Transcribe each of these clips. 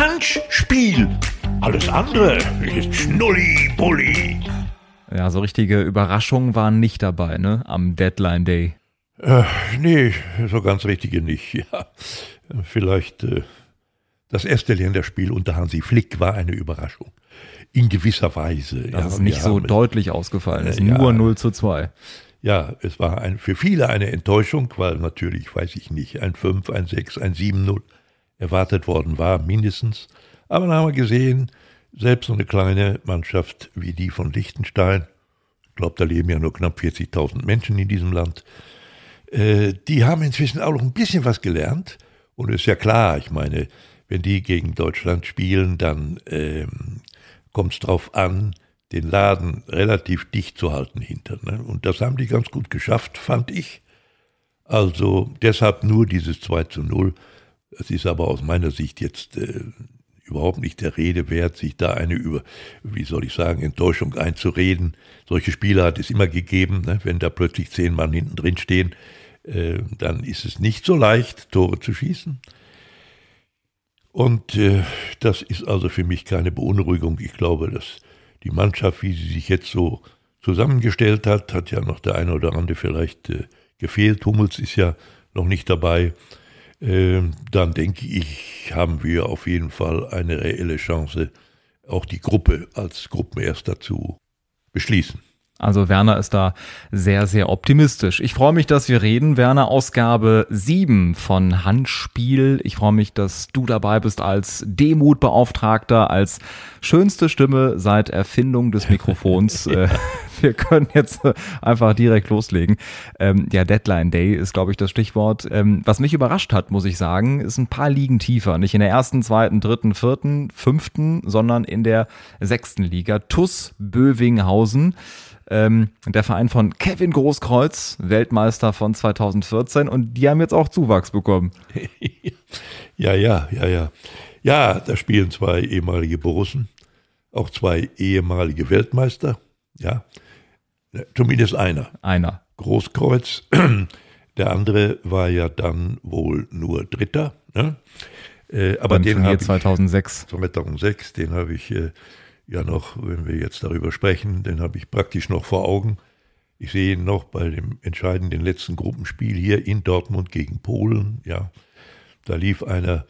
Handspiel. Alles andere ist Schnulli-Bulli. Ja, so richtige Überraschungen waren nicht dabei, ne? Am Deadline Day. Äh, nee, so ganz richtige nicht. Ja, vielleicht äh, das erste Länderspiel unter Hansi Flick war eine Überraschung. In gewisser Weise. Dass ja, es nicht so deutlich ausgefallen ist. Äh, ja. Nur 0 zu 2. Ja, es war ein, für viele eine Enttäuschung, weil natürlich, weiß ich nicht, ein 5, ein 6, ein 7-0 erwartet worden war, mindestens. Aber dann haben wir gesehen, selbst so eine kleine Mannschaft wie die von Liechtenstein, ich glaube, da leben ja nur knapp 40.000 Menschen in diesem Land, äh, die haben inzwischen auch noch ein bisschen was gelernt. Und ist ja klar, ich meine, wenn die gegen Deutschland spielen, dann ähm, kommt es darauf an, den Laden relativ dicht zu halten hinter. Ne? Und das haben die ganz gut geschafft, fand ich. Also deshalb nur dieses 2 zu 0. Es ist aber aus meiner Sicht jetzt äh, überhaupt nicht der Rede wert, sich da eine über, wie soll ich sagen, Enttäuschung einzureden. Solche Spiele hat es immer gegeben, ne? wenn da plötzlich zehn Mann hinten drin stehen, äh, dann ist es nicht so leicht, Tore zu schießen. Und äh, das ist also für mich keine Beunruhigung. Ich glaube, dass die Mannschaft, wie sie sich jetzt so zusammengestellt hat, hat ja noch der eine oder andere vielleicht äh, gefehlt. Hummels ist ja noch nicht dabei. Äh, dann denke ich, haben wir auf jeden Fall eine reelle Chance, auch die Gruppe als Gruppenerster zu beschließen. Also Werner ist da sehr, sehr optimistisch. Ich freue mich, dass wir reden. Werner, Ausgabe 7 von Handspiel. Ich freue mich, dass du dabei bist als Demutbeauftragter, als schönste Stimme seit Erfindung des Mikrofons. ja. Äh, wir können jetzt einfach direkt loslegen. Ähm, ja, Deadline Day ist, glaube ich, das Stichwort. Ähm, was mich überrascht hat, muss ich sagen, ist ein paar Ligen tiefer. Nicht in der ersten, zweiten, dritten, vierten, fünften, sondern in der sechsten Liga. TUS Bövinghausen. Ähm, der Verein von Kevin Großkreuz, Weltmeister von 2014 und die haben jetzt auch Zuwachs bekommen. ja, ja, ja, ja. Ja, da spielen zwei ehemalige Borussen, auch zwei ehemalige Weltmeister, ja. Zumindest einer. Einer. Großkreuz. Der andere war ja dann wohl nur Dritter. Ne? Äh, aber Beim den habe ich 2006. 2006, den habe ich äh, ja noch, wenn wir jetzt darüber sprechen, den habe ich praktisch noch vor Augen. Ich sehe ihn noch bei dem entscheidenden letzten Gruppenspiel hier in Dortmund gegen Polen. Ja, da lief einer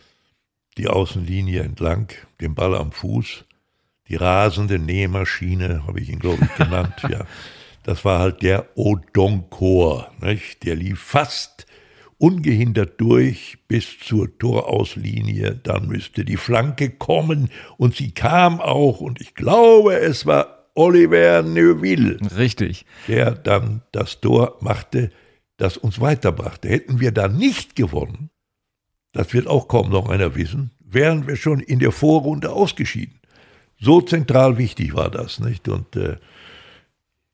die Außenlinie entlang, den Ball am Fuß, die rasende Nähmaschine, habe ich ihn glaube ich genannt. ja, das war halt der Odonkor. Nicht? Der lief fast ungehindert durch bis zur Torauslinie, dann müsste die Flanke kommen und sie kam auch und ich glaube, es war Oliver Neuville. Richtig. Der dann das Tor machte, das uns weiterbrachte. Hätten wir da nicht gewonnen, das wird auch kaum noch einer wissen, wären wir schon in der Vorrunde ausgeschieden. So zentral wichtig war das, nicht? Und äh,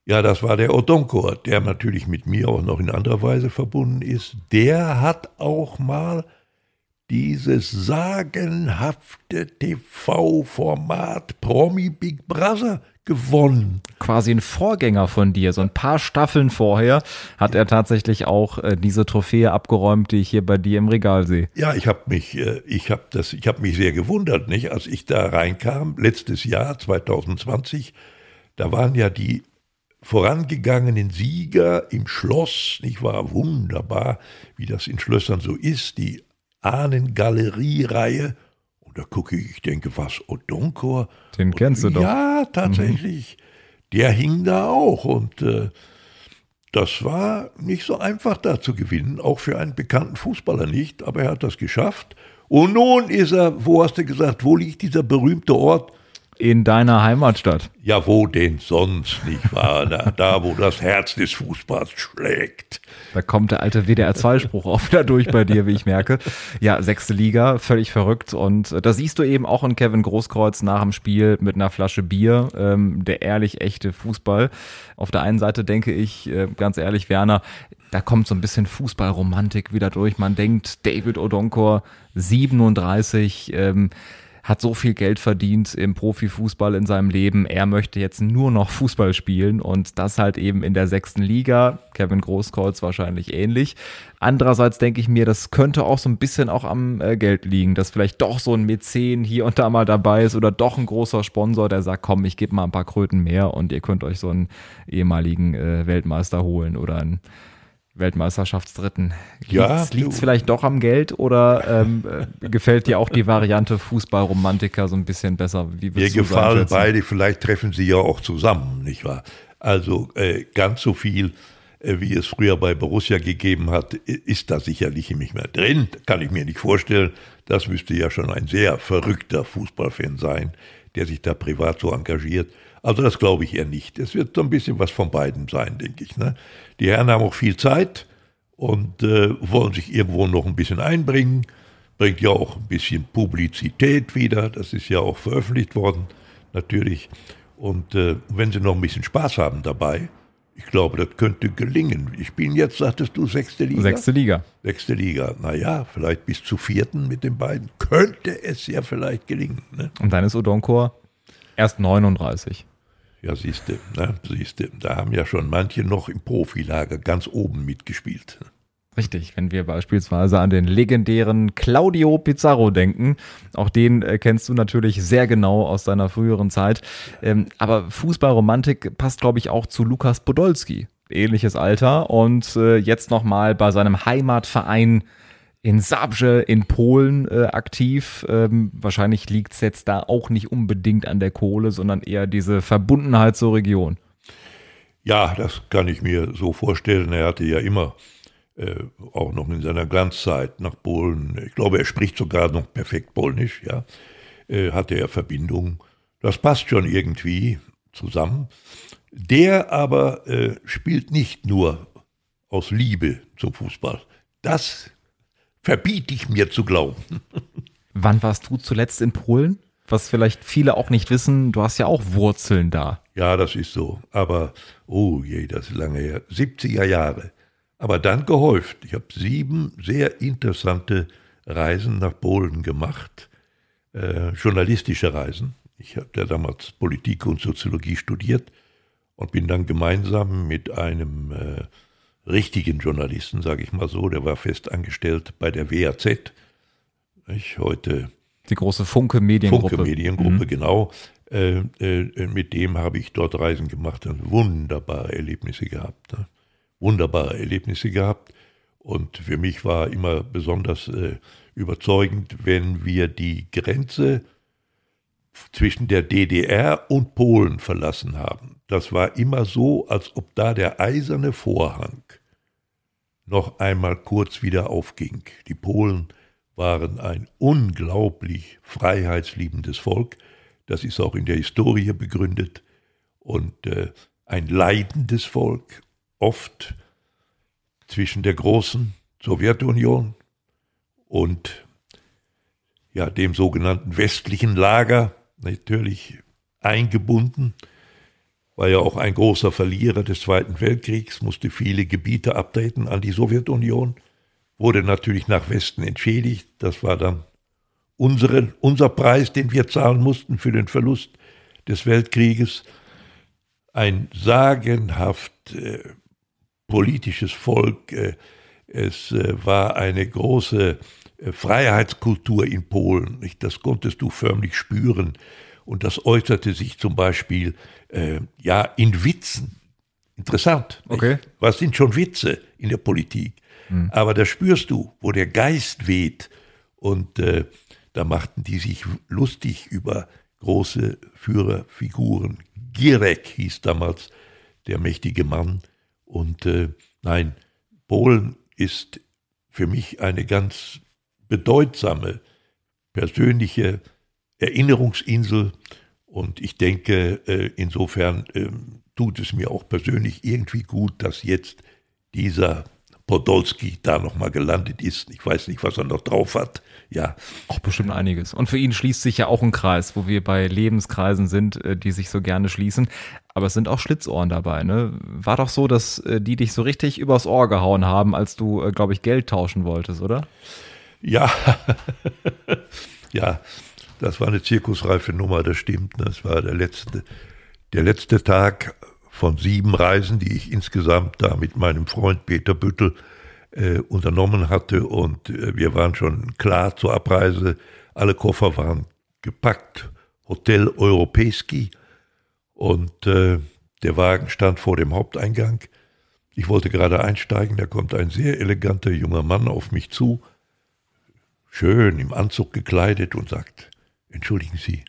ja, das war der Odonkor, der natürlich mit mir auch noch in anderer Weise verbunden ist. Der hat auch mal dieses sagenhafte TV-Format Promi Big Brother gewonnen. Quasi ein Vorgänger von dir. So ein paar Staffeln vorher hat er tatsächlich auch äh, diese Trophäe abgeräumt, die ich hier bei dir im Regal sehe. Ja, ich habe mich, äh, ich habe das, ich habe mich sehr gewundert, nicht, als ich da reinkam letztes Jahr 2020. Da waren ja die vorangegangenen Sieger im Schloss, nicht wahr? Wunderbar, wie das in Schlössern so ist, die Ahnengaleriereihe. Und da gucke ich, ich denke, was, Odonkor? Den und, kennst du doch. Ja, tatsächlich. Mhm. Der hing da auch und äh, das war nicht so einfach da zu gewinnen, auch für einen bekannten Fußballer nicht, aber er hat das geschafft. Und nun ist er, wo hast du gesagt, wo liegt dieser berühmte Ort? In deiner Heimatstadt. Ja, wo denn sonst, nicht wahr? Da, da, wo das Herz des Fußballs schlägt. Da kommt der alte WDR-2-Spruch auch wieder durch bei dir, wie ich merke. Ja, sechste Liga, völlig verrückt. Und äh, da siehst du eben auch in Kevin Großkreuz nach dem Spiel mit einer Flasche Bier, ähm, der ehrlich echte Fußball. Auf der einen Seite denke ich, äh, ganz ehrlich, Werner, da kommt so ein bisschen Fußballromantik wieder durch. Man denkt, David Odonkor, 37, ähm, hat so viel Geld verdient im Profifußball in seinem Leben. Er möchte jetzt nur noch Fußball spielen und das halt eben in der sechsten Liga. Kevin Großkreuz wahrscheinlich ähnlich. Andererseits denke ich mir, das könnte auch so ein bisschen auch am äh, Geld liegen, dass vielleicht doch so ein Mäzen hier und da mal dabei ist oder doch ein großer Sponsor, der sagt, komm, ich gebe mal ein paar Kröten mehr und ihr könnt euch so einen ehemaligen äh, Weltmeister holen oder einen Weltmeisterschaftsdritten. Ja, Liegt es vielleicht doch am Geld oder ähm, äh, gefällt dir auch die Variante Fußballromantiker so ein bisschen besser? Wie Mir gefallen beide, vielleicht treffen sie ja auch zusammen, nicht wahr? Also äh, ganz so viel, äh, wie es früher bei Borussia gegeben hat, ist da sicherlich nicht mehr drin. Kann ich mir nicht vorstellen. Das müsste ja schon ein sehr verrückter Fußballfan sein, der sich da privat so engagiert. Also das glaube ich eher nicht. Es wird so ein bisschen was von beiden sein, denke ich. Ne? Die Herren haben auch viel Zeit und äh, wollen sich irgendwo noch ein bisschen einbringen. Bringt ja auch ein bisschen Publizität wieder. Das ist ja auch veröffentlicht worden, natürlich. Und äh, wenn sie noch ein bisschen Spaß haben dabei, ich glaube, das könnte gelingen. Ich bin jetzt, sagtest du, sechste Liga? Sechste Liga. Sechste Liga. Naja, vielleicht bis zu vierten mit den beiden. Könnte es ja vielleicht gelingen. Ne? Und dann ist Odonkor erst 39. Ja, siehst du, ne, siehste, da haben ja schon manche noch im Profilager ganz oben mitgespielt. Richtig, wenn wir beispielsweise an den legendären Claudio Pizarro denken, auch den äh, kennst du natürlich sehr genau aus deiner früheren Zeit. Ähm, aber Fußballromantik passt, glaube ich, auch zu Lukas Podolski. Ähnliches Alter und äh, jetzt nochmal bei seinem Heimatverein in Zabrze in Polen äh, aktiv. Ähm, wahrscheinlich liegt es jetzt da auch nicht unbedingt an der Kohle, sondern eher diese Verbundenheit zur Region. Ja, das kann ich mir so vorstellen. Er hatte ja immer, äh, auch noch in seiner Glanzzeit nach Polen, ich glaube, er spricht sogar noch perfekt Polnisch, ja, äh, hatte er Verbindungen. Das passt schon irgendwie zusammen. Der aber äh, spielt nicht nur aus Liebe zum Fußball. Das verbiete ich mir zu glauben. Wann warst du zuletzt in Polen? Was vielleicht viele auch nicht wissen, du hast ja auch Wurzeln da. Ja, das ist so. Aber, oh je, das ist lange her. 70er Jahre. Aber dann gehäuft. Ich habe sieben sehr interessante Reisen nach Polen gemacht. Äh, journalistische Reisen. Ich habe ja damals Politik und Soziologie studiert und bin dann gemeinsam mit einem äh, richtigen Journalisten, sage ich mal so, der war fest angestellt bei der WAZ. Ich heute die große Funke Mediengruppe. Funke Mediengruppe, mhm. genau. Äh, äh, mit dem habe ich dort Reisen gemacht und wunderbare Erlebnisse gehabt. Ne? Wunderbare Erlebnisse gehabt. Und für mich war immer besonders äh, überzeugend, wenn wir die Grenze zwischen der DDR und Polen verlassen haben. Das war immer so, als ob da der eiserne Vorhang noch einmal kurz wieder aufging. Die Polen waren ein unglaublich freiheitsliebendes Volk, das ist auch in der Historie begründet, und äh, ein leidendes Volk, oft zwischen der großen Sowjetunion und ja, dem sogenannten westlichen Lager, natürlich eingebunden, war ja auch ein großer Verlierer des Zweiten Weltkriegs, musste viele Gebiete abtreten an die Sowjetunion, wurde natürlich nach Westen entschädigt. Das war dann unsere, unser Preis, den wir zahlen mussten für den Verlust des Weltkrieges. Ein sagenhaft äh, politisches Volk. Äh, es äh, war eine große äh, Freiheitskultur in Polen. Das konntest du förmlich spüren. Und das äußerte sich zum Beispiel äh, ja in Witzen. Interessant. Okay. Was sind schon Witze in der Politik? Mhm. Aber da spürst du, wo der Geist weht. Und äh, da machten die sich lustig über große Führerfiguren. Gierek hieß damals der mächtige Mann. Und äh, nein, Polen ist für mich eine ganz bedeutsame persönliche Erinnerungsinsel. Und ich denke, äh, insofern ähm, tut es mir auch persönlich irgendwie gut, dass jetzt dieser Podolski da nochmal gelandet ist. Ich weiß nicht, was er noch drauf hat. Ja. Auch bestimmt einiges. Und für ihn schließt sich ja auch ein Kreis, wo wir bei Lebenskreisen sind, äh, die sich so gerne schließen. Aber es sind auch Schlitzohren dabei. Ne? War doch so, dass äh, die dich so richtig übers Ohr gehauen haben, als du, glaube ich, Geld tauschen wolltest, oder? Ja. ja das war eine zirkusreife Nummer, das stimmt. Das war der letzte, der letzte Tag von sieben Reisen, die ich insgesamt da mit meinem Freund Peter Büttel äh, unternommen hatte. Und äh, wir waren schon klar zur Abreise. Alle Koffer waren gepackt. Hotel Europejski. Und äh, der Wagen stand vor dem Haupteingang. Ich wollte gerade einsteigen, da kommt ein sehr eleganter junger Mann auf mich zu, schön im Anzug gekleidet und sagt, entschuldigen Sie,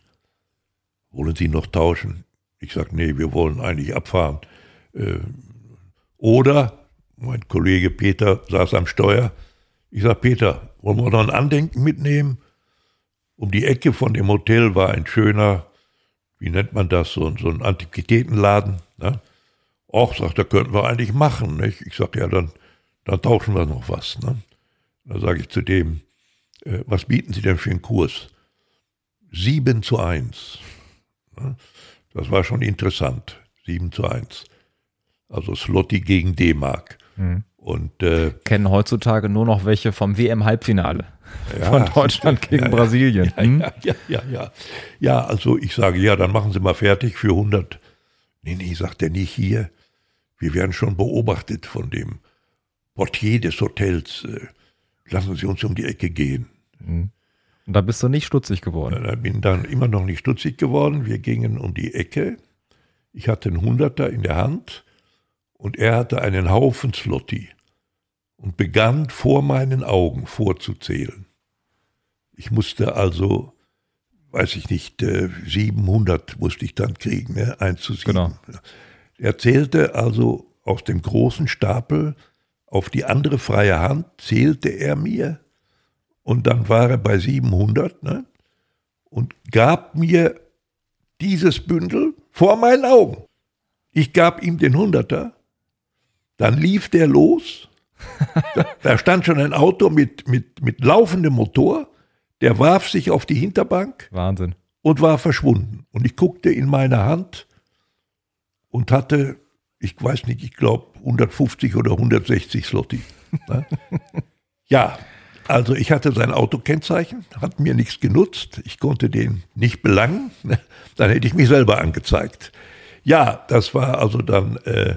wollen Sie noch tauschen? Ich sage, nee, wir wollen eigentlich abfahren. Äh, oder, mein Kollege Peter saß am Steuer, ich sage, Peter, wollen wir noch ein Andenken mitnehmen? Um die Ecke von dem Hotel war ein schöner, wie nennt man das, so, so ein Antiquitätenladen. Ne? Och, sagt er, könnten wir eigentlich machen. Nicht? Ich sage, ja, dann, dann tauschen wir noch was. Ne? Dann sage ich zu dem, äh, was bieten Sie denn für einen Kurs? 7 zu 1. Ne? Das war schon interessant. 7 zu 1. Also Slotti gegen D-Mark. Mhm. Und äh, kennen heutzutage nur noch welche vom WM-Halbfinale ja, von Deutschland gegen ja, Brasilien. Ja, hm? ja, ja, ja, ja. also ich sage, ja, dann machen Sie mal fertig für 100. Nee, nee, sagt er nicht hier. Wir werden schon beobachtet von dem Portier des Hotels. Äh, lassen Sie uns um die Ecke gehen. Mhm. Und da bist du nicht stutzig geworden? Da bin dann immer noch nicht stutzig geworden. Wir gingen um die Ecke. Ich hatte einen Hunderter in der Hand und er hatte einen Haufen Slotti und begann vor meinen Augen vorzuzählen. Ich musste also, weiß ich nicht, 700 äh, musste ich dann kriegen, ne? 1 zu 7. Genau. Er zählte also aus dem großen Stapel auf die andere freie Hand, zählte er mir und dann war er bei 700 ne? und gab mir dieses Bündel vor meinen Augen. Ich gab ihm den Hunderter, dann lief der los, da, da, stand schon ein Auto mit, mit, mit laufendem Motor, der warf sich auf die Hinterbank. Wahnsinn. Und war verschwunden. Und ich guckte in meine Hand und hatte, ich weiß nicht, ich glaube 150 oder 160 Slotti. Ne? ja, also ich hatte sein Autokennzeichen, hat mir nichts genutzt, ich konnte den nicht belangen, dann hätte ich mich selber angezeigt. Ja, das war also dann äh,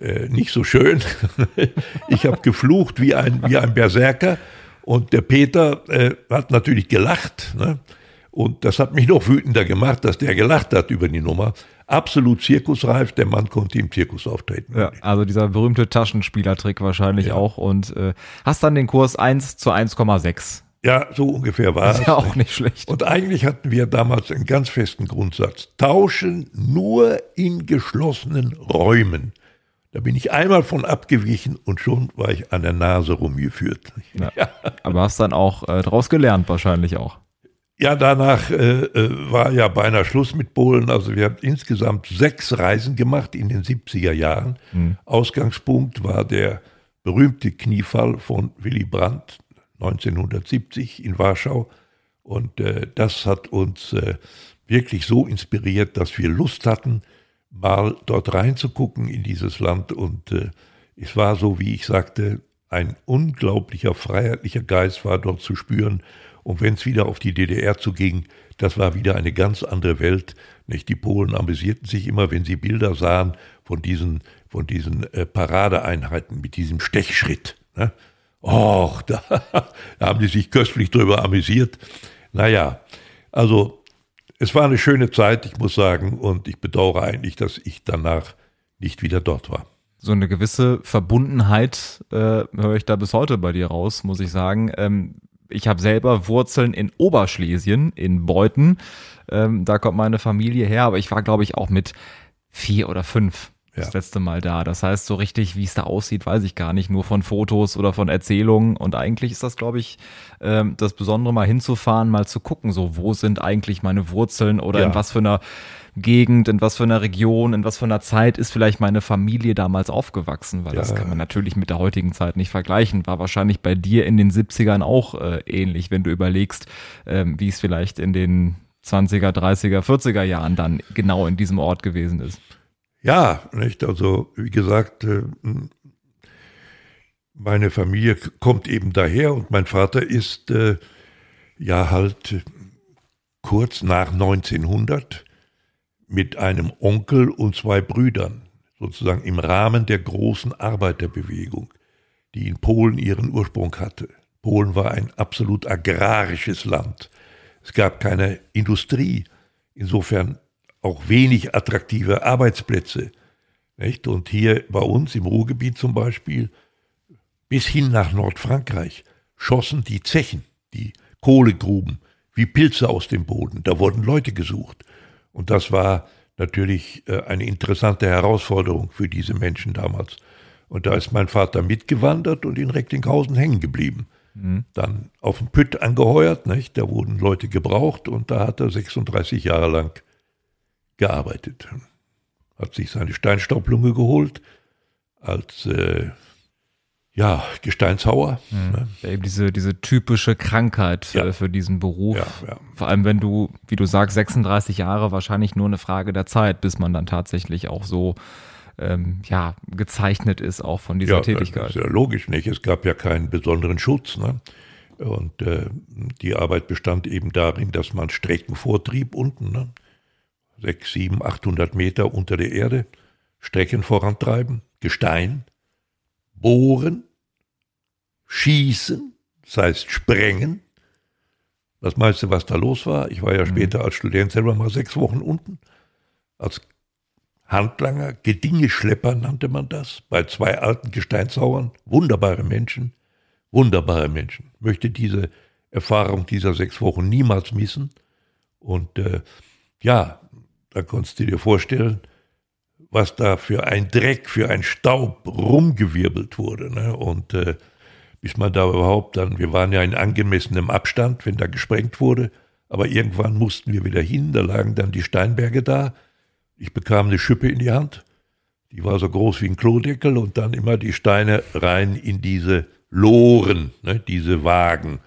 äh, nicht so schön. ich habe geflucht wie ein, wie ein Berserker und der Peter äh, hat natürlich gelacht. Ne? Und das hat mich noch wütender gemacht, dass der gelacht hat über die Nummer. Absolut zirkusreif, der Mann konnte im Zirkus auftreten. Ja, also dieser berühmte Taschenspielertrick wahrscheinlich ja. auch. Und äh, hast dann den Kurs 1 zu 1,6. Ja, so ungefähr war es. Ist ja auch nicht schlecht. Und eigentlich hatten wir damals einen ganz festen Grundsatz. Tauschen nur in geschlossenen Räumen. Da bin ich einmal von abgewichen und schon war ich an der Nase rumgeführt. Ja, aber hast dann auch äh, draus gelernt wahrscheinlich auch. Ja, danach äh, äh, war ja beinahe Schluss mit Polen. Also wir haben insgesamt sechs Reisen gemacht in den 70er Jahren. Mhm. Ausgangspunkt war der berühmte Kniefall von Willy Brandt 1970 in Warschau. Und äh, das hat uns äh, wirklich so inspiriert, dass wir Lust hatten, mal dort reinzugucken in dieses Land. Und äh, es war so, wie ich sagte, ein unglaublicher freiheitlicher Geist war dort zu spüren. Und wenn es wieder auf die DDR zuging, das war wieder eine ganz andere Welt. Nicht? Die Polen amüsierten sich immer, wenn sie Bilder sahen von diesen, von diesen äh, Paradeeinheiten mit diesem Stechschritt. Ne? Och, da, da haben die sich köstlich drüber amüsiert. Naja, also es war eine schöne Zeit, ich muss sagen, und ich bedauere eigentlich, dass ich danach nicht wieder dort war so eine gewisse Verbundenheit äh, höre ich da bis heute bei dir raus, muss ich sagen. Ähm, ich habe selber Wurzeln in Oberschlesien, in Beuthen. Ähm, da kommt meine Familie her, aber ich war, glaube ich, auch mit vier oder fünf ja. das letzte Mal da. Das heißt, so richtig, wie es da aussieht, weiß ich gar nicht. Nur von Fotos oder von Erzählungen. Und eigentlich ist das, glaube ich, ähm, das Besondere, mal hinzufahren, mal zu gucken, so, wo sind eigentlich meine Wurzeln oder ja. in was für einer Gegend, in was für einer Region, in was für einer Zeit ist vielleicht meine Familie damals aufgewachsen, weil ja. das kann man natürlich mit der heutigen Zeit nicht vergleichen. War wahrscheinlich bei dir in den 70ern auch äh, ähnlich, wenn du überlegst, ähm, wie es vielleicht in den 20er, 30er, 40er Jahren dann genau in diesem Ort gewesen ist. Ja, nicht? Also, wie gesagt, äh, meine Familie kommt eben daher und mein Vater ist äh, ja halt kurz nach 1900 mit einem Onkel und zwei Brüdern, sozusagen im Rahmen der großen Arbeiterbewegung, die in Polen ihren Ursprung hatte. Polen war ein absolut agrarisches Land. Es gab keine Industrie, insofern auch wenig attraktive Arbeitsplätze. Nicht? Und hier bei uns im Ruhrgebiet zum Beispiel, bis hin nach Nordfrankreich, schossen die Zechen, die Kohlegruben, wie Pilze aus dem Boden. Da wurden Leute gesucht. Und das war natürlich äh, eine interessante Herausforderung für diese Menschen damals. Und da ist mein Vater mitgewandert und in Recklinghausen hängen geblieben. Mhm. Dann auf dem Pütt angeheuert, nicht? da wurden Leute gebraucht und da hat er 36 Jahre lang gearbeitet. Hat sich seine Steinstaublunge geholt als äh, ja, Gesteinshauer. Mhm. Ne? Eben diese, diese typische Krankheit für, ja. für diesen Beruf. Ja, ja. Vor allem, wenn du, wie du sagst, 36 Jahre wahrscheinlich nur eine Frage der Zeit, bis man dann tatsächlich auch so ähm, ja, gezeichnet ist, auch von dieser Tätigkeit. Das ist ja logisch nicht. Es gab ja keinen besonderen Schutz. Ne? Und äh, die Arbeit bestand eben darin, dass man Strecken vortrieb unten, ne? sechs, sieben, 800 Meter unter der Erde, Strecken vorantreiben, Gestein bohren, schießen, das heißt sprengen. Was meinst du, was da los war? Ich war ja mhm. später als Student selber mal sechs Wochen unten. Als Handlanger, Gedingeschlepper nannte man das, bei zwei alten Gesteinshauern. Wunderbare Menschen, wunderbare Menschen. Möchte diese Erfahrung dieser sechs Wochen niemals missen. Und äh, ja, da konntest du dir vorstellen, was da für ein Dreck, für ein Staub rumgewirbelt wurde. Ne? Und äh, bis man da überhaupt dann, wir waren ja in angemessenem Abstand, wenn da gesprengt wurde, aber irgendwann mussten wir wieder hin, da lagen dann die Steinberge da. Ich bekam eine Schippe in die Hand, die war so groß wie ein Klodeckel und dann immer die Steine rein in diese Loren, ne, diese Wagen.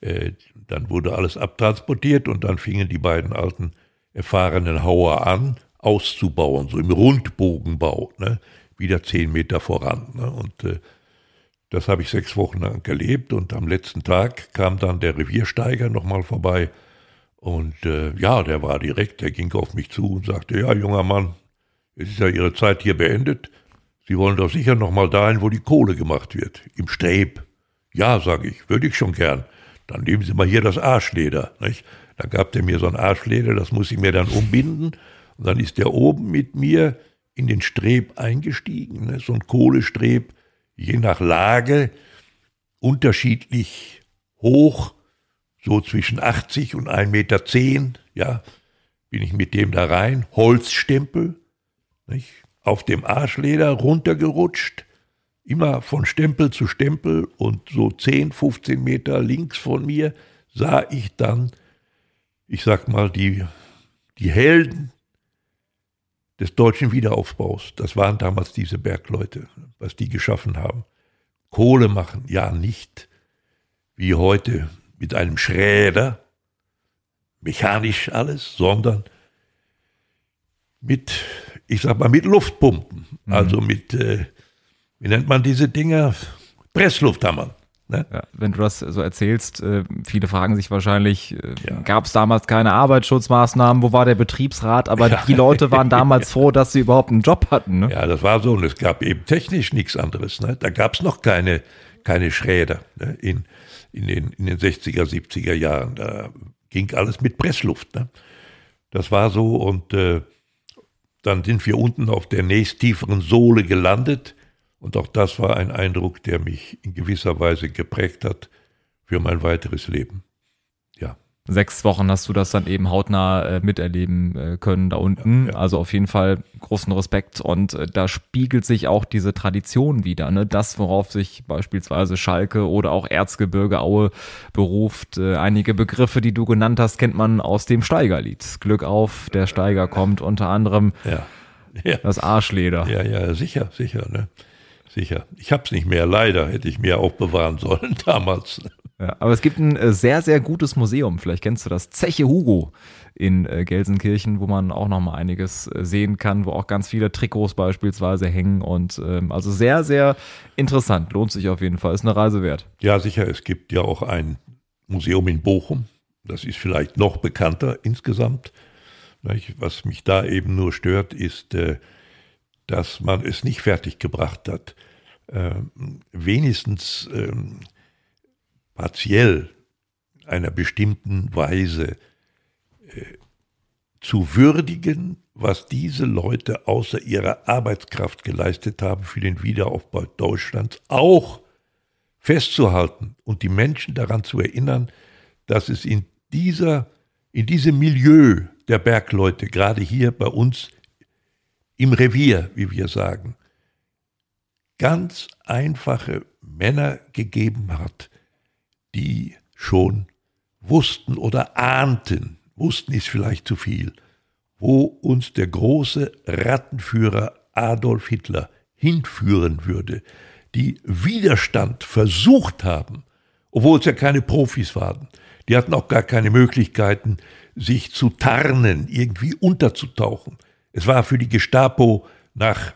Äh, dann wurde alles abtransportiert und dann fingen die beiden alten erfahrenen Hauer an, auszubauen, so im Rundbogenbau, ne? wieder zehn Meter voran. Ne? Und äh, das habe ich sechs Wochen lang erlebt und am letzten Tag kam dann der Reviersteiger nochmal vorbei und äh, ja, der war direkt, der ging auf mich zu und sagte, ja, junger Mann, es ist ja Ihre Zeit hier beendet. Sie wollen doch sicher nochmal dahin, wo die Kohle gemacht wird, im Streb. Ja, sage ich, würde ich schon gern. Dann nehmen Sie mal hier das Arschleder. Nicht? Dann gab der mir so ein Arschleder, das muss ich mir dann umbinden und dann ist er oben mit mir in den Streb eingestiegen, ne? so ein Kohlestreb, je nach Lage unterschiedlich hoch, so zwischen 80 und 1,10 Meter, ja, bin ich mit dem da rein, Holzstempel, nicht? auf dem Arschleder runtergerutscht, immer von Stempel zu Stempel und so 10, 15 Meter links von mir sah ich dann, ich sag mal, die, die Helden des deutschen Wiederaufbaus. Das waren damals diese Bergleute, was die geschaffen haben. Kohle machen, ja nicht wie heute mit einem Schräder, mechanisch alles, sondern mit, ich sag mal, mit Luftpumpen. Mhm. Also mit, äh, wie nennt man diese Dinger? Presslufthammern. Ne? Ja, wenn du das so erzählst, äh, viele fragen sich wahrscheinlich, äh, ja. gab es damals keine Arbeitsschutzmaßnahmen, wo war der Betriebsrat? Aber ja. die Leute waren damals froh, dass sie überhaupt einen Job hatten. Ne? Ja, das war so. Und es gab eben technisch nichts anderes. Ne? Da gab es noch keine, keine Schräder ne? in, in, den, in den 60er, 70er Jahren. Da ging alles mit Pressluft. Ne? Das war so. Und äh, dann sind wir unten auf der nächsttieferen Sohle gelandet und auch das war ein Eindruck, der mich in gewisser Weise geprägt hat für mein weiteres Leben. Ja. Sechs Wochen hast du das dann eben hautnah äh, miterleben äh, können da unten. Ja, ja. Also auf jeden Fall großen Respekt. Und äh, da spiegelt sich auch diese Tradition wieder. Ne? Das, worauf sich beispielsweise Schalke oder auch Erzgebirge Aue beruft. Äh, einige Begriffe, die du genannt hast, kennt man aus dem Steigerlied. Glück auf, der Steiger kommt unter anderem. Ja. Ja. Das Arschleder. Ja, ja, sicher, sicher. Ne? Sicher. Ich habe es nicht mehr, leider. Hätte ich mir auch bewahren sollen damals. Ja, aber es gibt ein äh, sehr, sehr gutes Museum. Vielleicht kennst du das Zeche Hugo in äh, Gelsenkirchen, wo man auch noch mal einiges äh, sehen kann, wo auch ganz viele Trikots beispielsweise hängen und ähm, also sehr, sehr interessant. Lohnt sich auf jeden Fall. Ist eine Reise wert. Ja, sicher. Es gibt ja auch ein Museum in Bochum. das ist vielleicht noch bekannter insgesamt. Was mich da eben nur stört, ist, dass man es nicht fertiggebracht hat, ähm, wenigstens ähm, partiell einer bestimmten Weise äh, zu würdigen, was diese Leute außer ihrer Arbeitskraft geleistet haben für den Wiederaufbau Deutschlands, auch festzuhalten und die Menschen daran zu erinnern, dass es in dieser, in diesem Milieu der Bergleute, gerade hier bei uns im Revier, wie wir sagen, ganz einfache Männer gegeben hat, die schon wussten oder ahnten, wussten ist vielleicht zu viel, wo uns der große Rattenführer Adolf Hitler hinführen würde, die Widerstand versucht haben, obwohl es ja keine Profis waren. Die hatten auch gar keine Möglichkeiten, sich zu tarnen, irgendwie unterzutauchen. Es war für die Gestapo nach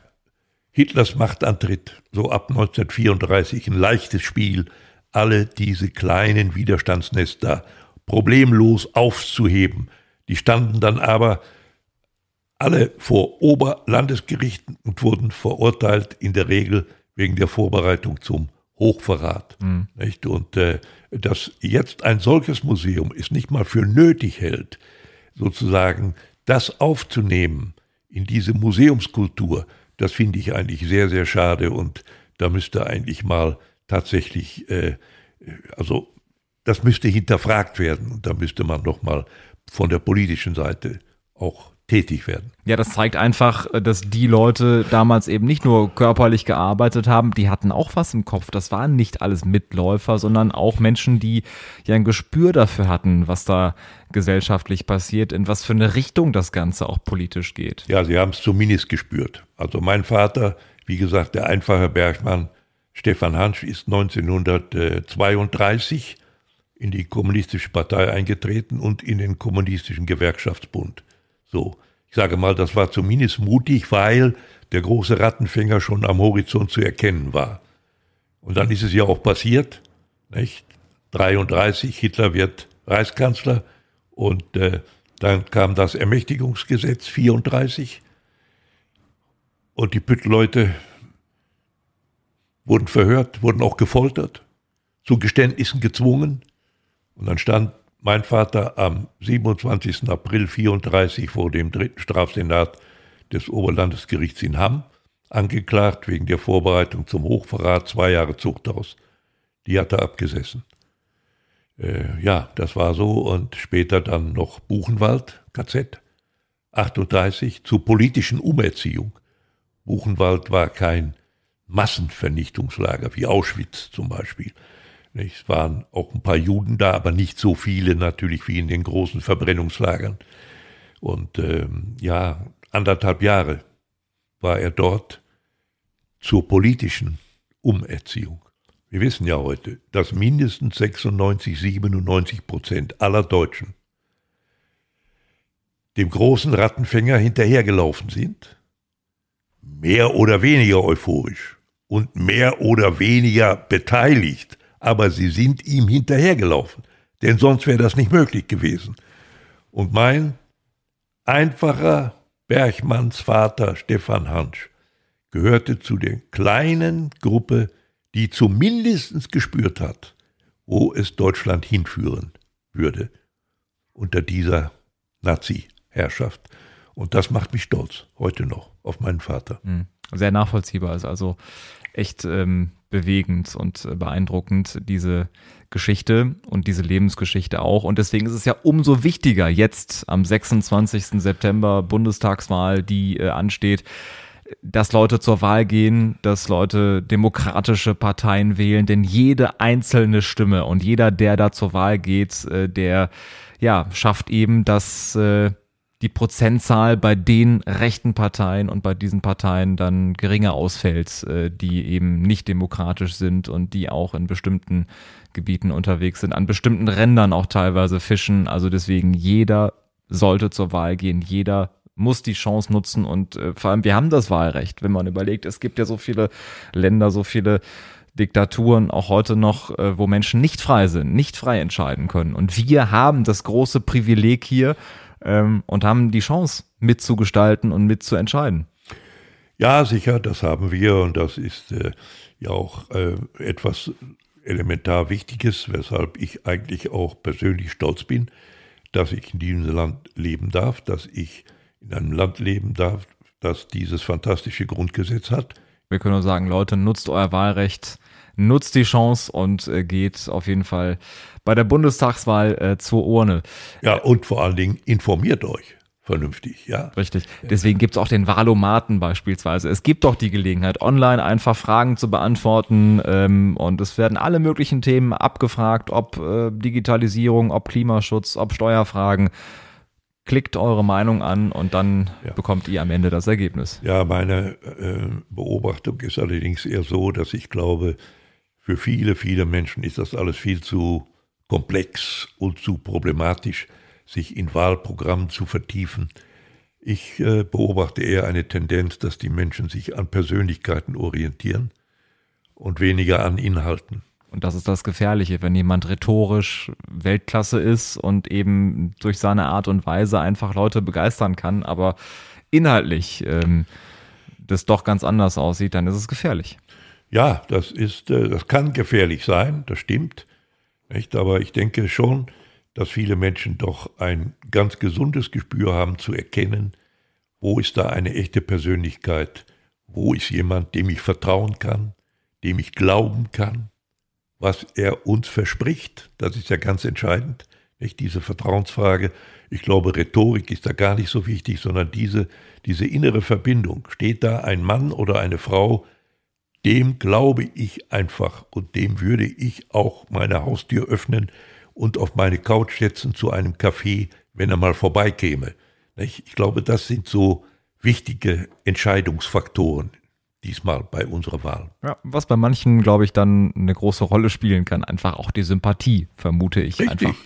Hitlers Machtantritt, so ab 1934, ein leichtes Spiel, alle diese kleinen Widerstandsnester problemlos aufzuheben. Die standen dann aber alle vor Oberlandesgerichten und wurden verurteilt, in der Regel wegen der Vorbereitung zum Hochverrat. Mhm. Und äh, dass jetzt ein solches Museum es nicht mal für nötig hält, sozusagen das aufzunehmen in diese Museumskultur, das finde ich eigentlich sehr, sehr schade und da müsste eigentlich mal tatsächlich, äh, also das müsste hinterfragt werden und da müsste man doch mal von der politischen Seite auch tätig werden. Ja, das zeigt einfach, dass die Leute damals eben nicht nur körperlich gearbeitet haben, die hatten auch was im Kopf. Das waren nicht alles Mitläufer, sondern auch Menschen, die ja ein Gespür dafür hatten, was da gesellschaftlich passiert, in was für eine Richtung das Ganze auch politisch geht. Ja, sie haben es zumindest gespürt. Also mein Vater, wie gesagt, der einfache Bergmann Stefan Hansch ist 1932 in die kommunistische Partei eingetreten und in den kommunistischen Gewerkschaftsbund. So, ich sage mal, das war zumindest mutig, weil der große Rattenfänger schon am Horizont zu erkennen war. Und dann ist es ja auch passiert, nicht? 33, Hitler wird Reichskanzler und äh, dann kam das Ermächtigungsgesetz 34 und die Püttleute wurden verhört, wurden auch gefoltert, zu Geständnissen gezwungen und dann stand mein Vater am 27. April 34 vor dem dritten Strafsenat des Oberlandesgerichts in Hamm angeklagt wegen der Vorbereitung zum Hochverrat, zwei Jahre Zuchthaus. Die hat er abgesessen. Äh, ja, das war so und später dann noch Buchenwald, KZ, 38 zur politischen Umerziehung. Buchenwald war kein Massenvernichtungslager wie Auschwitz zum Beispiel. Es waren auch ein paar Juden da, aber nicht so viele natürlich wie in den großen Verbrennungslagern. Und ähm, ja, anderthalb Jahre war er dort zur politischen Umerziehung. Wir wissen ja heute, dass mindestens 96, 97 Prozent aller Deutschen dem großen Rattenfänger hinterhergelaufen sind, mehr oder weniger euphorisch und mehr oder weniger beteiligt aber sie sind ihm hinterhergelaufen, denn sonst wäre das nicht möglich gewesen. Und mein einfacher Bergmannsvater Stefan Hansch gehörte zu der kleinen Gruppe, die zumindest gespürt hat, wo es Deutschland hinführen würde unter dieser Nazi-Herrschaft. Und das macht mich stolz, heute noch, auf meinen Vater. Hm. Sehr nachvollziehbar. Ist also echt ähm, bewegend und äh, beeindruckend, diese Geschichte und diese Lebensgeschichte auch. Und deswegen ist es ja umso wichtiger, jetzt am 26. September Bundestagswahl, die äh, ansteht, dass Leute zur Wahl gehen, dass Leute demokratische Parteien wählen, denn jede einzelne Stimme und jeder, der da zur Wahl geht, äh, der ja schafft eben, dass äh, die Prozentzahl bei den rechten Parteien und bei diesen Parteien dann geringer ausfällt, äh, die eben nicht demokratisch sind und die auch in bestimmten Gebieten unterwegs sind, an bestimmten Rändern auch teilweise fischen. Also deswegen jeder sollte zur Wahl gehen, jeder muss die Chance nutzen und äh, vor allem wir haben das Wahlrecht, wenn man überlegt, es gibt ja so viele Länder, so viele Diktaturen auch heute noch, äh, wo Menschen nicht frei sind, nicht frei entscheiden können. Und wir haben das große Privileg hier ähm, und haben die Chance mitzugestalten und mitzuentscheiden. Ja, sicher, das haben wir und das ist äh, ja auch äh, etwas elementar Wichtiges, weshalb ich eigentlich auch persönlich stolz bin, dass ich in diesem Land leben darf, dass ich in einem Land leben darf, das dieses fantastische Grundgesetz hat. Wir können nur sagen, Leute, nutzt euer Wahlrecht, nutzt die Chance und äh, geht auf jeden Fall bei der Bundestagswahl äh, zur Urne. Ja, und vor allen Dingen informiert euch vernünftig, ja. Richtig. Deswegen gibt es auch den Valomaten beispielsweise. Es gibt doch die Gelegenheit, online einfach Fragen zu beantworten ähm, und es werden alle möglichen Themen abgefragt, ob äh, Digitalisierung, ob Klimaschutz, ob Steuerfragen. Klickt eure Meinung an und dann ja. bekommt ihr am Ende das Ergebnis. Ja, meine äh, Beobachtung ist allerdings eher so, dass ich glaube, für viele, viele Menschen ist das alles viel zu komplex und zu problematisch sich in Wahlprogrammen zu vertiefen. Ich äh, beobachte eher eine Tendenz, dass die Menschen sich an Persönlichkeiten orientieren und weniger an Inhalten. Und das ist das Gefährliche, wenn jemand rhetorisch Weltklasse ist und eben durch seine Art und Weise einfach Leute begeistern kann, aber inhaltlich ähm, das doch ganz anders aussieht, dann ist es gefährlich. Ja, das ist, äh, das kann gefährlich sein, das stimmt. Nicht? Aber ich denke schon, dass viele Menschen doch ein ganz gesundes Gespür haben zu erkennen, wo ist da eine echte Persönlichkeit, wo ist jemand, dem ich vertrauen kann, dem ich glauben kann, was er uns verspricht, das ist ja ganz entscheidend, nicht diese Vertrauensfrage. Ich glaube, Rhetorik ist da gar nicht so wichtig, sondern diese, diese innere Verbindung. Steht da ein Mann oder eine Frau, dem glaube ich einfach und dem würde ich auch meine Haustür öffnen, und auf meine Couch setzen zu einem Kaffee, wenn er mal vorbeikäme. Ich glaube, das sind so wichtige Entscheidungsfaktoren diesmal bei unserer Wahl. Ja, was bei manchen, glaube ich, dann eine große Rolle spielen kann, einfach auch die Sympathie, vermute ich Richtig. einfach.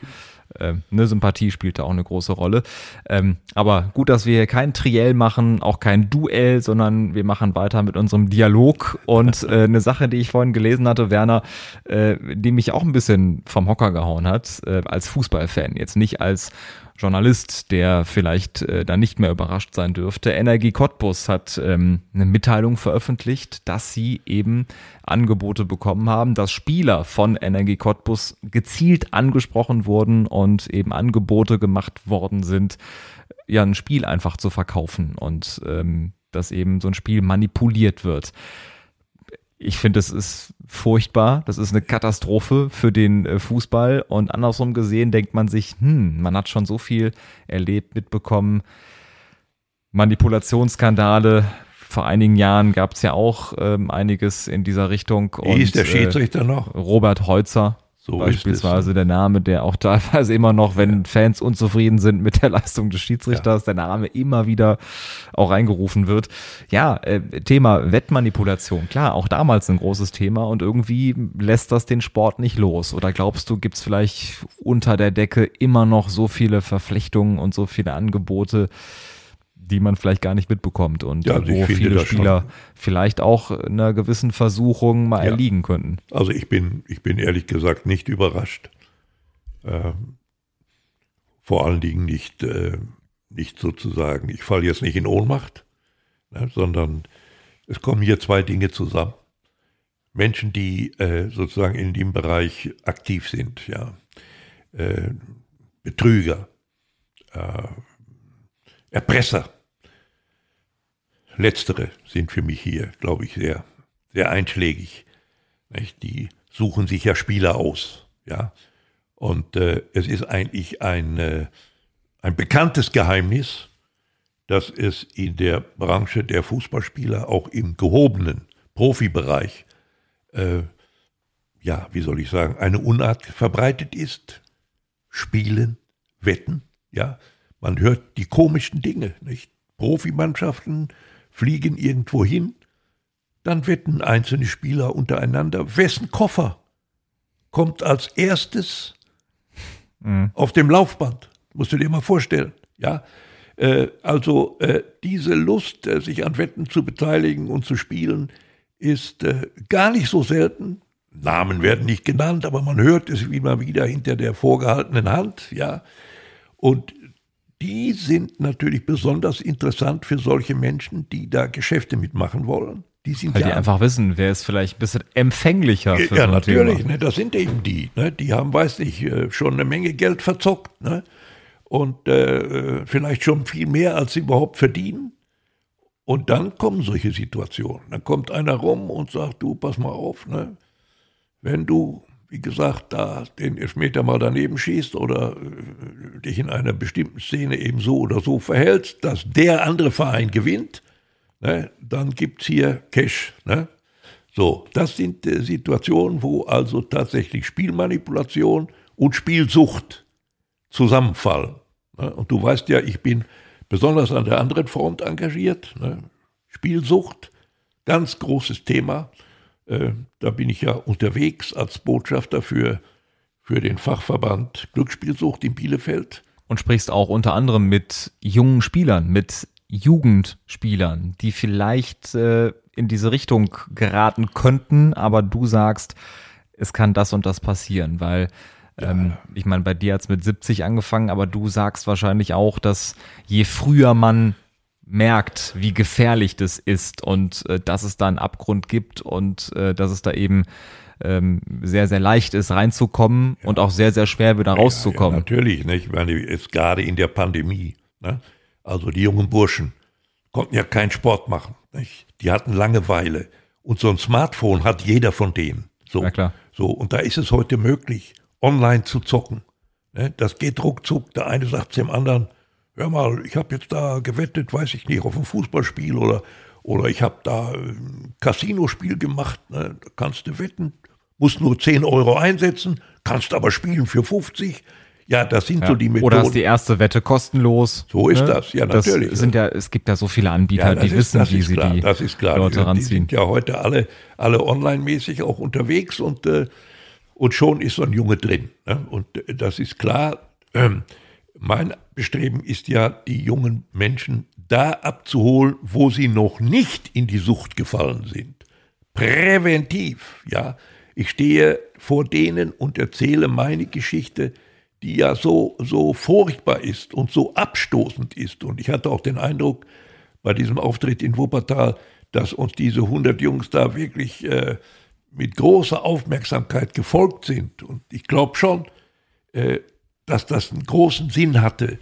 Ähm, eine Sympathie spielt da auch eine große Rolle. Ähm, aber gut, dass wir hier kein Triell machen, auch kein Duell, sondern wir machen weiter mit unserem Dialog. Und äh, eine Sache, die ich vorhin gelesen hatte, Werner, äh, die mich auch ein bisschen vom Hocker gehauen hat, äh, als Fußballfan, jetzt nicht als Journalist, der vielleicht äh, da nicht mehr überrascht sein dürfte. Energie Cottbus hat ähm, eine Mitteilung veröffentlicht, dass sie eben Angebote bekommen haben, dass Spieler von Energie Cottbus gezielt angesprochen wurden und eben Angebote gemacht worden sind, ja ein Spiel einfach zu verkaufen und ähm, dass eben so ein Spiel manipuliert wird ich finde, das ist furchtbar. Das ist eine Katastrophe für den äh, Fußball. Und andersrum gesehen denkt man sich, hm, man hat schon so viel erlebt, mitbekommen. Manipulationsskandale. Vor einigen Jahren gab es ja auch ähm, einiges in dieser Richtung. Wie ist der äh, Schiedsrichter äh, noch? Robert Heutzer. So Beispielsweise der Name, der auch teilweise immer noch, wenn ja. Fans unzufrieden sind mit der Leistung des Schiedsrichters, ja. der Name immer wieder auch reingerufen wird. Ja, äh, Thema Wettmanipulation, klar, auch damals ein großes Thema und irgendwie lässt das den Sport nicht los. Oder glaubst du, gibt es vielleicht unter der Decke immer noch so viele Verflechtungen und so viele Angebote, die man vielleicht gar nicht mitbekommt und ja, also wo viele Spieler schon. vielleicht auch einer gewissen Versuchung mal ja. erliegen könnten. Also ich bin, ich bin ehrlich gesagt nicht überrascht. Äh, vor allen Dingen nicht, äh, nicht sozusagen, ich falle jetzt nicht in Ohnmacht, ne, sondern es kommen hier zwei Dinge zusammen. Menschen, die äh, sozusagen in dem Bereich aktiv sind, ja, äh, Betrüger, äh, Erpresser, Letztere sind für mich hier, glaube ich, sehr, sehr einschlägig. Nicht? Die suchen sich ja Spieler aus, ja. Und äh, es ist eigentlich ein, äh, ein bekanntes Geheimnis, dass es in der Branche der Fußballspieler auch im gehobenen Profibereich, äh, ja, wie soll ich sagen, eine Unart verbreitet ist. Spielen, wetten, ja. Man hört die komischen Dinge, nicht? Profimannschaften fliegen irgendwo hin, dann wetten einzelne Spieler untereinander, wessen Koffer kommt als erstes mhm. auf dem Laufband. Musst du dir mal vorstellen. Ja, äh, also äh, diese Lust, äh, sich an Wetten zu beteiligen und zu spielen, ist äh, gar nicht so selten. Namen werden nicht genannt, aber man hört es immer wieder hinter der vorgehaltenen Hand, ja. Und die sind natürlich besonders interessant für solche Menschen, die da Geschäfte mitmachen wollen. Die sind Weil ja, die einfach wissen, wer ist vielleicht ein bisschen empfänglicher für Ja, so natürlich, ne, das sind eben die. Ne, die haben, weiß nicht, äh, schon eine Menge Geld verzockt. Ne, und äh, vielleicht schon viel mehr, als sie überhaupt verdienen. Und dann kommen solche Situationen. Dann kommt einer rum und sagt, du, pass mal auf, ne, wenn du wie gesagt, da den Elfmeter mal daneben schießt oder äh, dich in einer bestimmten Szene eben so oder so verhältst, dass der andere Verein gewinnt, ne, dann gibt es hier Cash. Ne? So, das sind äh, Situationen, wo also tatsächlich Spielmanipulation und Spielsucht zusammenfallen. Ne? Und du weißt ja, ich bin besonders an der anderen Front engagiert. Ne? Spielsucht, ganz großes Thema. Äh, da bin ich ja unterwegs als Botschafter für, für den Fachverband Glücksspielsucht in Bielefeld. Und sprichst auch unter anderem mit jungen Spielern, mit Jugendspielern, die vielleicht äh, in diese Richtung geraten könnten, aber du sagst, es kann das und das passieren, weil ähm, ja. ich meine, bei dir hat es mit 70 angefangen, aber du sagst wahrscheinlich auch, dass je früher man merkt, wie gefährlich das ist und äh, dass es da einen Abgrund gibt und äh, dass es da eben ähm, sehr, sehr leicht ist, reinzukommen ja. und auch sehr, sehr schwer wieder rauszukommen. Ja, ja, natürlich, nicht? Ich meine, jetzt gerade in der Pandemie, ne? also die jungen Burschen konnten ja keinen Sport machen. Nicht? Die hatten Langeweile. Und so ein Smartphone hat jeder von denen. So, ja, klar. so und da ist es heute möglich, online zu zocken. Ne? Das geht ruckzuck. Der eine sagt dem anderen, hör mal, ich habe jetzt da gewettet, weiß ich nicht, auf ein Fußballspiel oder, oder ich habe da ein Casinospiel gemacht, ne? da kannst du wetten, musst nur 10 Euro einsetzen, kannst aber spielen für 50. Ja, das sind ja. so die Methoden. Oder ist die erste Wette kostenlos. So ist ne? das, ja, natürlich. Das sind ja, es gibt ja so viele Anbieter, ja, die ist, wissen, wie sie klar, die das ist klar. Leute ranziehen. Die sind ja heute alle, alle online-mäßig auch unterwegs und, äh, und schon ist so ein Junge drin. Ne? Und äh, das ist klar. Ähm, mein Bestreben ist ja, die jungen Menschen da abzuholen, wo sie noch nicht in die Sucht gefallen sind. Präventiv, ja. Ich stehe vor denen und erzähle meine Geschichte, die ja so, so furchtbar ist und so abstoßend ist. Und ich hatte auch den Eindruck bei diesem Auftritt in Wuppertal, dass uns diese 100 Jungs da wirklich äh, mit großer Aufmerksamkeit gefolgt sind. Und ich glaube schon, äh, dass das einen großen Sinn hatte.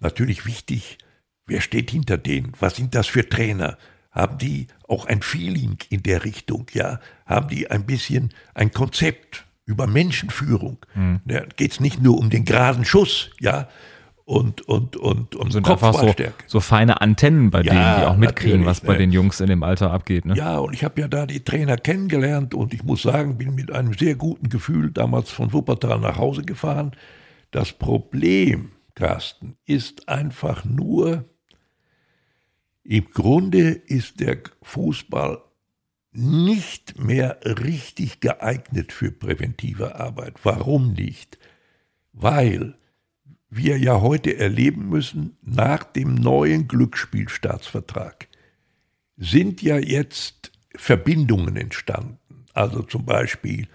Natürlich wichtig, wer steht hinter denen? Was sind das für Trainer? Haben die auch ein Feeling in der Richtung? Ja, haben die ein bisschen ein Konzept über Menschenführung? Mhm. Da geht es nicht nur um den geraden Schuss, ja, und und und und sind einfach so, so feine Antennen bei ja, denen, die auch mitkriegen, was bei ne? den Jungs in dem Alter abgeht. Ne? Ja, und ich habe ja da die Trainer kennengelernt und ich muss sagen, bin mit einem sehr guten Gefühl damals von Wuppertal nach Hause gefahren. Das Problem, Carsten, ist einfach nur, im Grunde ist der Fußball nicht mehr richtig geeignet für präventive Arbeit. Warum nicht? Weil wir ja heute erleben müssen, nach dem neuen Glücksspielstaatsvertrag sind ja jetzt Verbindungen entstanden. Also zum Beispiel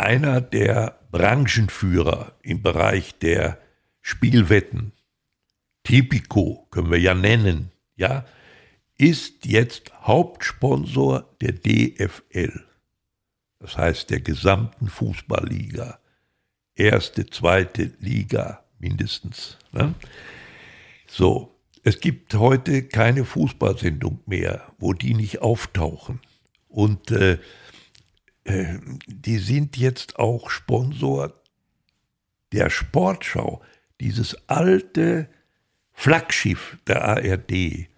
einer der Branchenführer im Bereich der Spielwetten, Tipico können wir ja nennen, ja, ist jetzt Hauptsponsor der DFL. Das heißt der gesamten Fußballliga. Erste, zweite Liga mindestens. Ne? So, es gibt heute keine Fußballsendung mehr, wo die nicht auftauchen. Und äh, äh, die sind jetzt auch Sponsor der Sportschau. Dieses alte Flaggschiff der ARD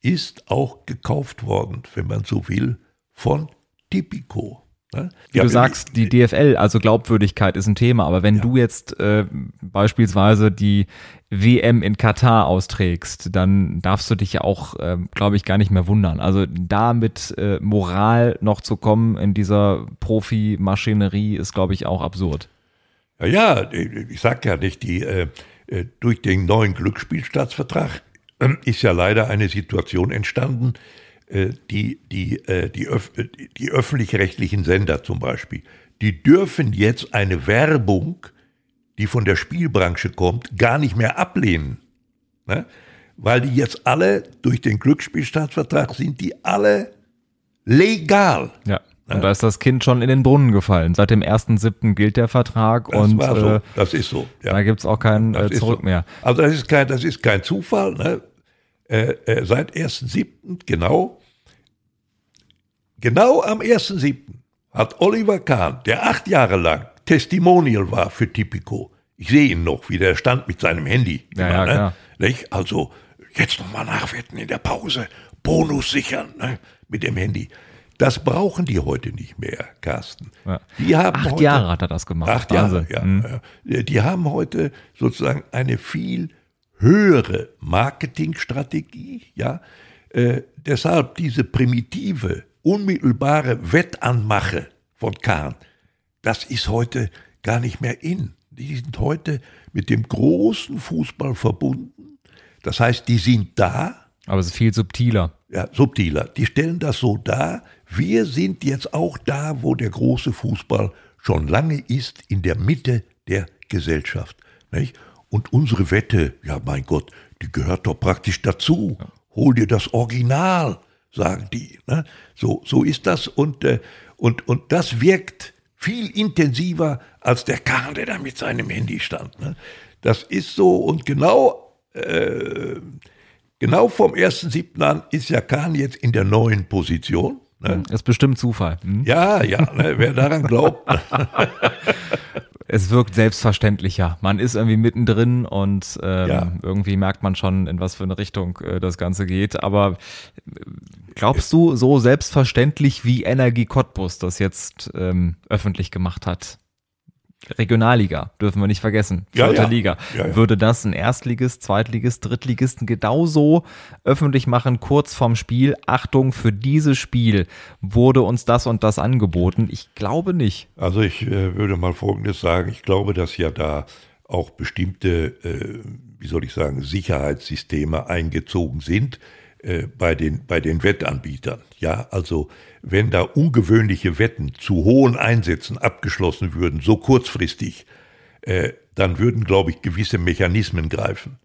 ist auch gekauft worden, wenn man so will, von Tipico. Ne? Ja, du sagst, die DFL, also Glaubwürdigkeit ist ein Thema, aber wenn ja. du jetzt äh, beispielsweise die WM in Katar austrägst, dann darfst du dich ja auch, äh, glaube ich, gar nicht mehr wundern. Also da mit äh, Moral noch zu kommen in dieser Profimaschinerie ist, glaube ich, auch absurd. Ja, ja, ich sag ja nicht, die äh, äh durch den neuen Glücksspielstaatsvertrag äh, ist ja leider eine Situation entstanden, äh, die, die, äh, die, öf die öffentlich-rechtlichen Sender zum Beispiel, die dürfen jetzt eine Werbung, die von der Spielbranche kommt, gar nicht mehr ablehnen. Ne? Weil die jetzt alle durch den Glücksspielstaatsvertrag sind die alle legal. Ja. Und da ist das Kind schon in den Brunnen gefallen. Seit dem 1.7. gilt der Vertrag Das und so. äh, Das ist so. Ja. da gibt's auch kein äh, Zurück so. mehr. Also das ist kein, das ist kein Zufall. Ne? Äh, äh, seit 1.7. genau, genau am 1.7. hat Oliver Kahn, der acht Jahre lang Testimonial war für Tipico, ich sehe ihn noch, wie der stand mit seinem Handy. Ja, ja, klar. Nicht? Also jetzt nochmal nachwetten in der Pause, Bonus sichern ne? mit dem Handy. Das brauchen die heute nicht mehr, Carsten. Ja. Die haben Acht heute, Jahre hat er das gemacht. Acht Jahre, ja. Mhm. ja. Die haben heute sozusagen eine viel höhere Marketingstrategie, ja. Äh, deshalb diese primitive, unmittelbare Wettanmache von Kahn, das ist heute gar nicht mehr in. Die sind heute mit dem großen Fußball verbunden. Das heißt, die sind da, Aber es ist viel subtiler. ja, subtiler. Die stellen das so dar, wir sind jetzt auch da, wo der große Fußball schon lange ist, in der Mitte der Gesellschaft. Nicht? Und unsere Wette, ja mein Gott, die gehört doch praktisch dazu. Hol dir das Original, sagen die. Ne? So, so ist das und, äh, und, und das wirkt viel intensiver als der Kahn, der da mit seinem Handy stand. Ne? Das ist so und genau äh, Genau vom 1.7. an ist ja Kahn jetzt in der neuen Position. Ne? Ist bestimmt Zufall. Mhm. Ja, ja, ne, wer daran glaubt. Es wirkt selbstverständlicher. Man ist irgendwie mittendrin und ähm, Ja. irgendwie merkt man schon, in was für eine Richtung äh, das Ganze geht. Aber äh, glaubst du, so selbstverständlich wie Energie Cottbus das jetzt ähm, öffentlich gemacht hat? Regionalliga, dürfen wir nicht vergessen. Vierte ja. Liga. Ja, ja. Würde das ein Erstligist, Zweitligist, Drittligisten genauso öffentlich machen, kurz vorm Spiel? Achtung, für dieses Spiel wurde uns das und das angeboten. Ich glaube nicht. Also ich äh, würde mal Folgendes sagen. Ich glaube, dass ja da auch bestimmte, äh, wie soll ich sagen, Sicherheitssysteme eingezogen sind äh, bei, den, bei den Wettanbietern. Ja, also wenn da ungewöhnliche Wetten zu hohen Einsätzen abgeschlossen würden, so kurzfristig, äh, dann würden, glaube ich, gewisse Mechanismen greifen.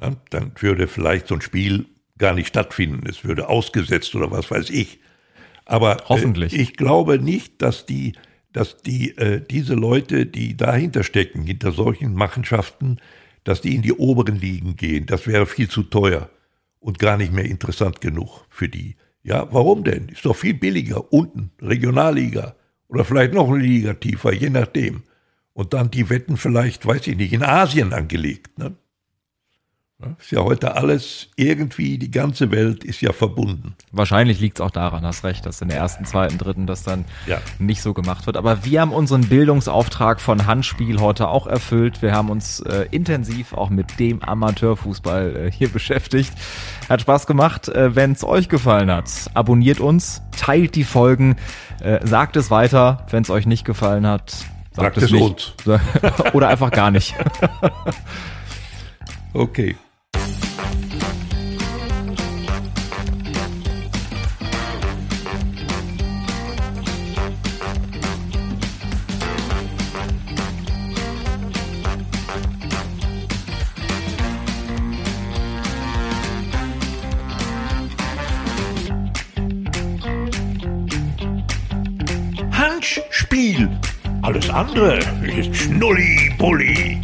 Ja, dann würde vielleicht so ein Spiel gar nicht stattfinden. Es würde ausgesetzt oder was weiß ich. Aber Hoffentlich. Äh, ich glaube nicht, dass die, dass die, äh, diese Leute, die dahinter stecken, hinter solchen Machenschaften, dass die in die oberen Ligen gehen. Das wäre viel zu teuer und gar nicht mehr interessant genug für die. Ja, warum denn? Ist doch viel billiger. Unten, Regionalliga oder vielleicht noch eine Liga tiefer, je nachdem. Und dann die Wetten vielleicht, weiß ich nicht, in Asien angelegt. Ne? Ja, Ist ja heute alles irgendwie, die ganze Welt ist ja verbunden. Wahrscheinlich liegt es auch daran, hast recht, dass in der ersten, zweiten, dritten das dann Ja. nicht so gemacht wird. Aber wir haben unseren Bildungsauftrag von Handspiel heute auch erfüllt. Wir haben uns äh, intensiv auch mit dem Amateurfußball äh, hier beschäftigt. Hat Spaß gemacht. Äh, Wenn es euch gefallen hat, abonniert uns, teilt die Folgen, äh, sagt es weiter. Wenn es euch nicht gefallen hat, sagt, Sagt es nicht. Oder einfach gar nicht. Okay. Andere ist Schnulli-Bulli.